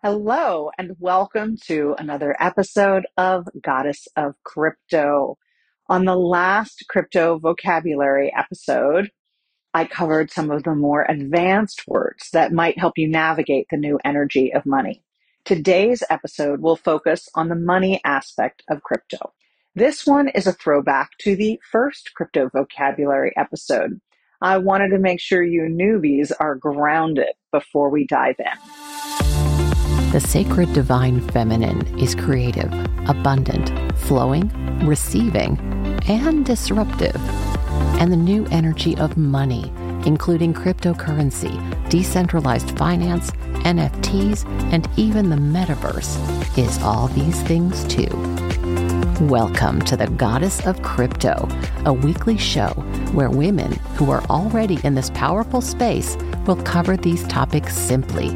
Hello, and welcome to another episode of Goddess of Crypto. On the last crypto vocabulary episode, I covered some of the more advanced words that might help you navigate the new energy of money. Today's episode will focus on the money aspect of crypto. This one is a throwback to the first crypto vocabulary episode. I wanted to make sure you newbies are grounded before we dive in. The sacred divine feminine is creative, abundant, flowing, receiving, and disruptive. And the new energy of money, including cryptocurrency, decentralized finance, NFTs, and even the metaverse, is all these things too. Welcome to the Goddess of Crypto, a weekly show where women who are already in this powerful space will cover these topics simply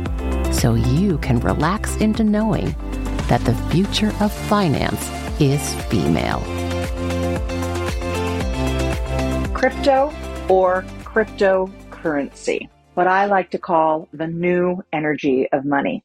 so you can relax into knowing that the future of finance is female. Crypto or cryptocurrency, what I like to call the new energy of money.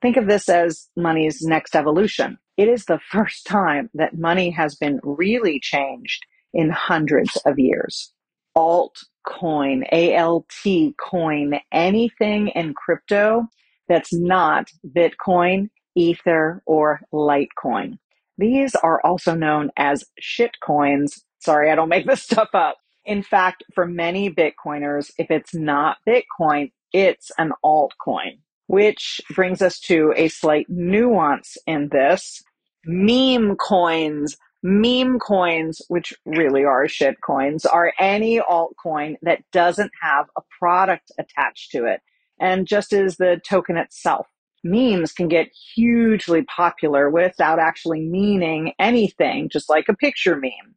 Think of this as money's next evolution. It is the first time that money has been really changed in hundreds of years. Altcoin, ALT coin, anything in crypto that's not Bitcoin, Ether, or Litecoin. These are also known as shitcoins. Sorry, I don't make this stuff up. In fact, for many Bitcoiners, if it's not Bitcoin, it's an altcoin, which brings us to a slight nuance in this. Meme coins, meme coins, which really are shit coins, are any altcoin that doesn't have a product attached to it and just as the token itself. Memes can get hugely popular without actually meaning anything, just like a picture meme.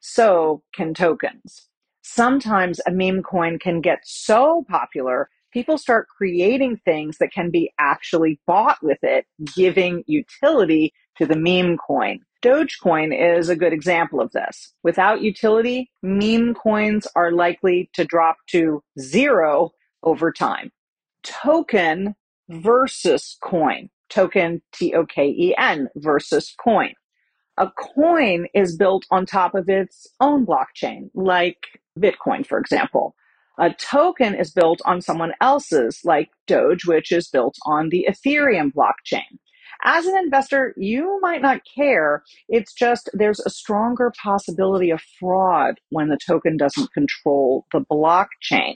So can tokens. Sometimes a meme coin can get so popular, people start creating things that can be actually bought with it, giving utility to the meme coin. Dogecoin is a good example of this. Without utility, meme coins are likely to drop to zero over time token versus coin. Token, T O K E N, versus coin. A coin is built on top of its own blockchain, like Bitcoin, for example. A token is built on someone else's, like Doge, which is built on the Ethereum blockchain. As an investor, you might not care. It's just there's a stronger possibility of fraud when the token doesn't control the blockchain.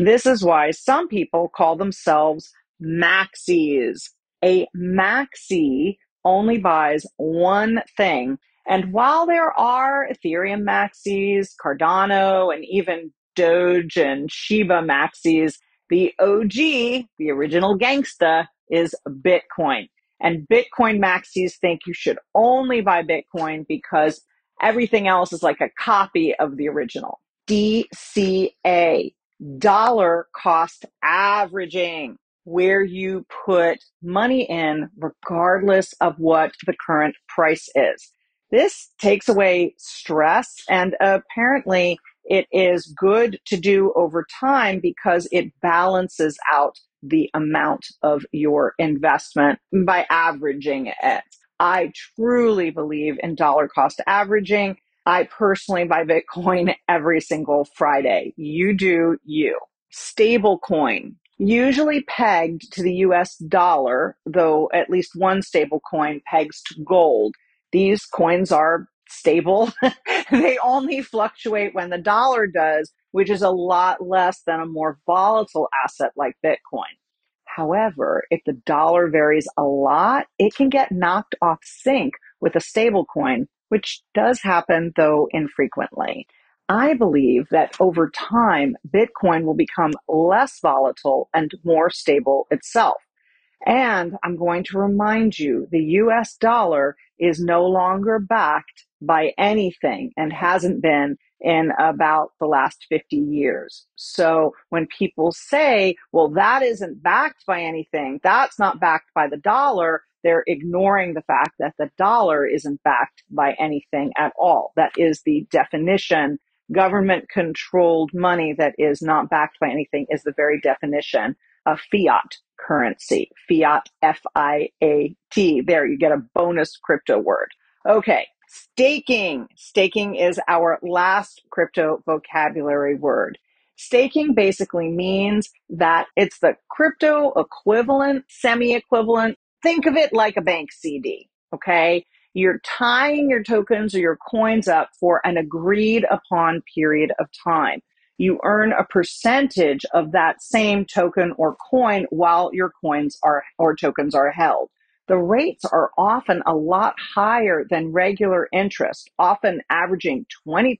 This is why some people call themselves maxis. A maxi only buys one thing. And while there are Ethereum maxis, Cardano, and even Doge and Shiba maxis, the OG, the original gangsta, is Bitcoin. And Bitcoin maxis think you should only buy Bitcoin because everything else is like a copy of the original. DCA dollar cost averaging, where you put money in regardless of what the current price is. This takes away stress and apparently it is good to do over time because it balances out the amount of your investment by averaging it. I truly believe in dollar cost averaging I personally buy Bitcoin every single Friday. You do you. Stablecoin, usually pegged to the US dollar, though at least one stablecoin pegs to gold. These coins are stable. they only fluctuate when the dollar does, which is a lot less than a more volatile asset like Bitcoin. However, if the dollar varies a lot, it can get knocked off sync with a stablecoin which does happen, though infrequently. I believe that over time, Bitcoin will become less volatile and more stable itself. And I'm going to remind you the US dollar is no longer backed by anything and hasn't been in about the last 50 years. So when people say, well, that isn't backed by anything, that's not backed by the dollar, they're ignoring the fact that the dollar isn't backed by anything at all. That is the definition. Government controlled money that is not backed by anything is the very definition of fiat currency. Fiat, F I A T. There, you get a bonus crypto word. Okay, staking. Staking is our last crypto vocabulary word. Staking basically means that it's the crypto equivalent, semi equivalent. Think of it like a bank CD. Okay. You're tying your tokens or your coins up for an agreed upon period of time. You earn a percentage of that same token or coin while your coins are or tokens are held. The rates are often a lot higher than regular interest, often averaging 20%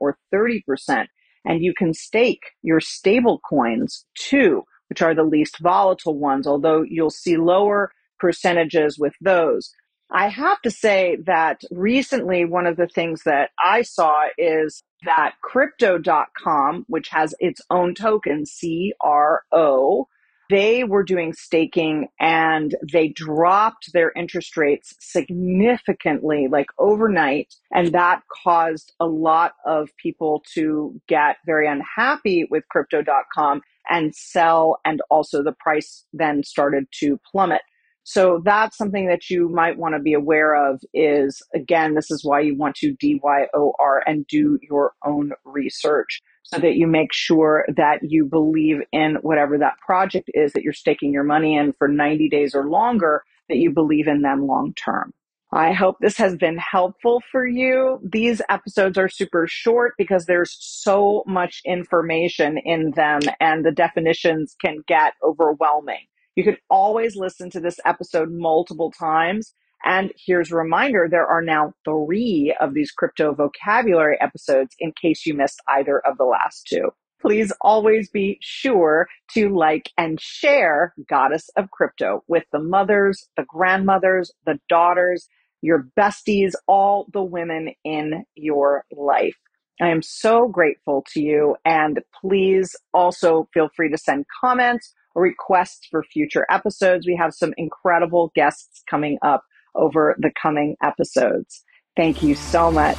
or 30% and you can stake your stable coins too, which are the least volatile ones, although you'll see lower percentages with those. I have to say that recently, one of the things that I saw is that crypto.com, which has its own token, CRO, they were doing staking and they dropped their interest rates significantly, like overnight. And that caused a lot of people to get very unhappy with crypto.com and sell. And also the price then started to plummet. So that's something that you might want to be aware of is again, this is why you want to DYOR and do your own research so that you make sure that you believe in whatever that project is that you're staking your money in for 90 days or longer, that you believe in them long term. I hope this has been helpful for you. These episodes are super short because there's so much information in them and the definitions can get overwhelming. You can always listen to this episode multiple times. And here's a reminder there are now three of these crypto vocabulary episodes in case you missed either of the last two. Please always be sure to like and share Goddess of Crypto with the mothers, the grandmothers, the daughters, your besties, all the women in your life. I am so grateful to you. And please also feel free to send comments requests for future episodes. We have some incredible guests coming up over the coming episodes. Thank you so much.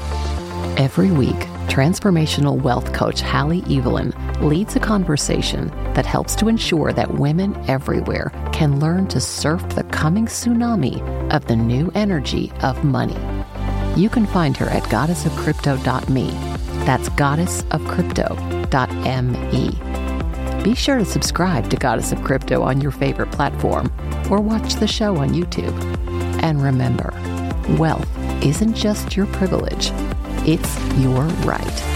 Every week, transformational wealth coach Halle Eavelyn leads a conversation that helps to ensure that women everywhere can learn to surf the coming tsunami of the new energy of money. You can find her at goddessofcrypto.me. That's goddessofcrypto.me. Be sure to subscribe to Goddess of Crypto on your favorite platform or watch the show on YouTube. And remember, wealth isn't just your privilege, it's your right.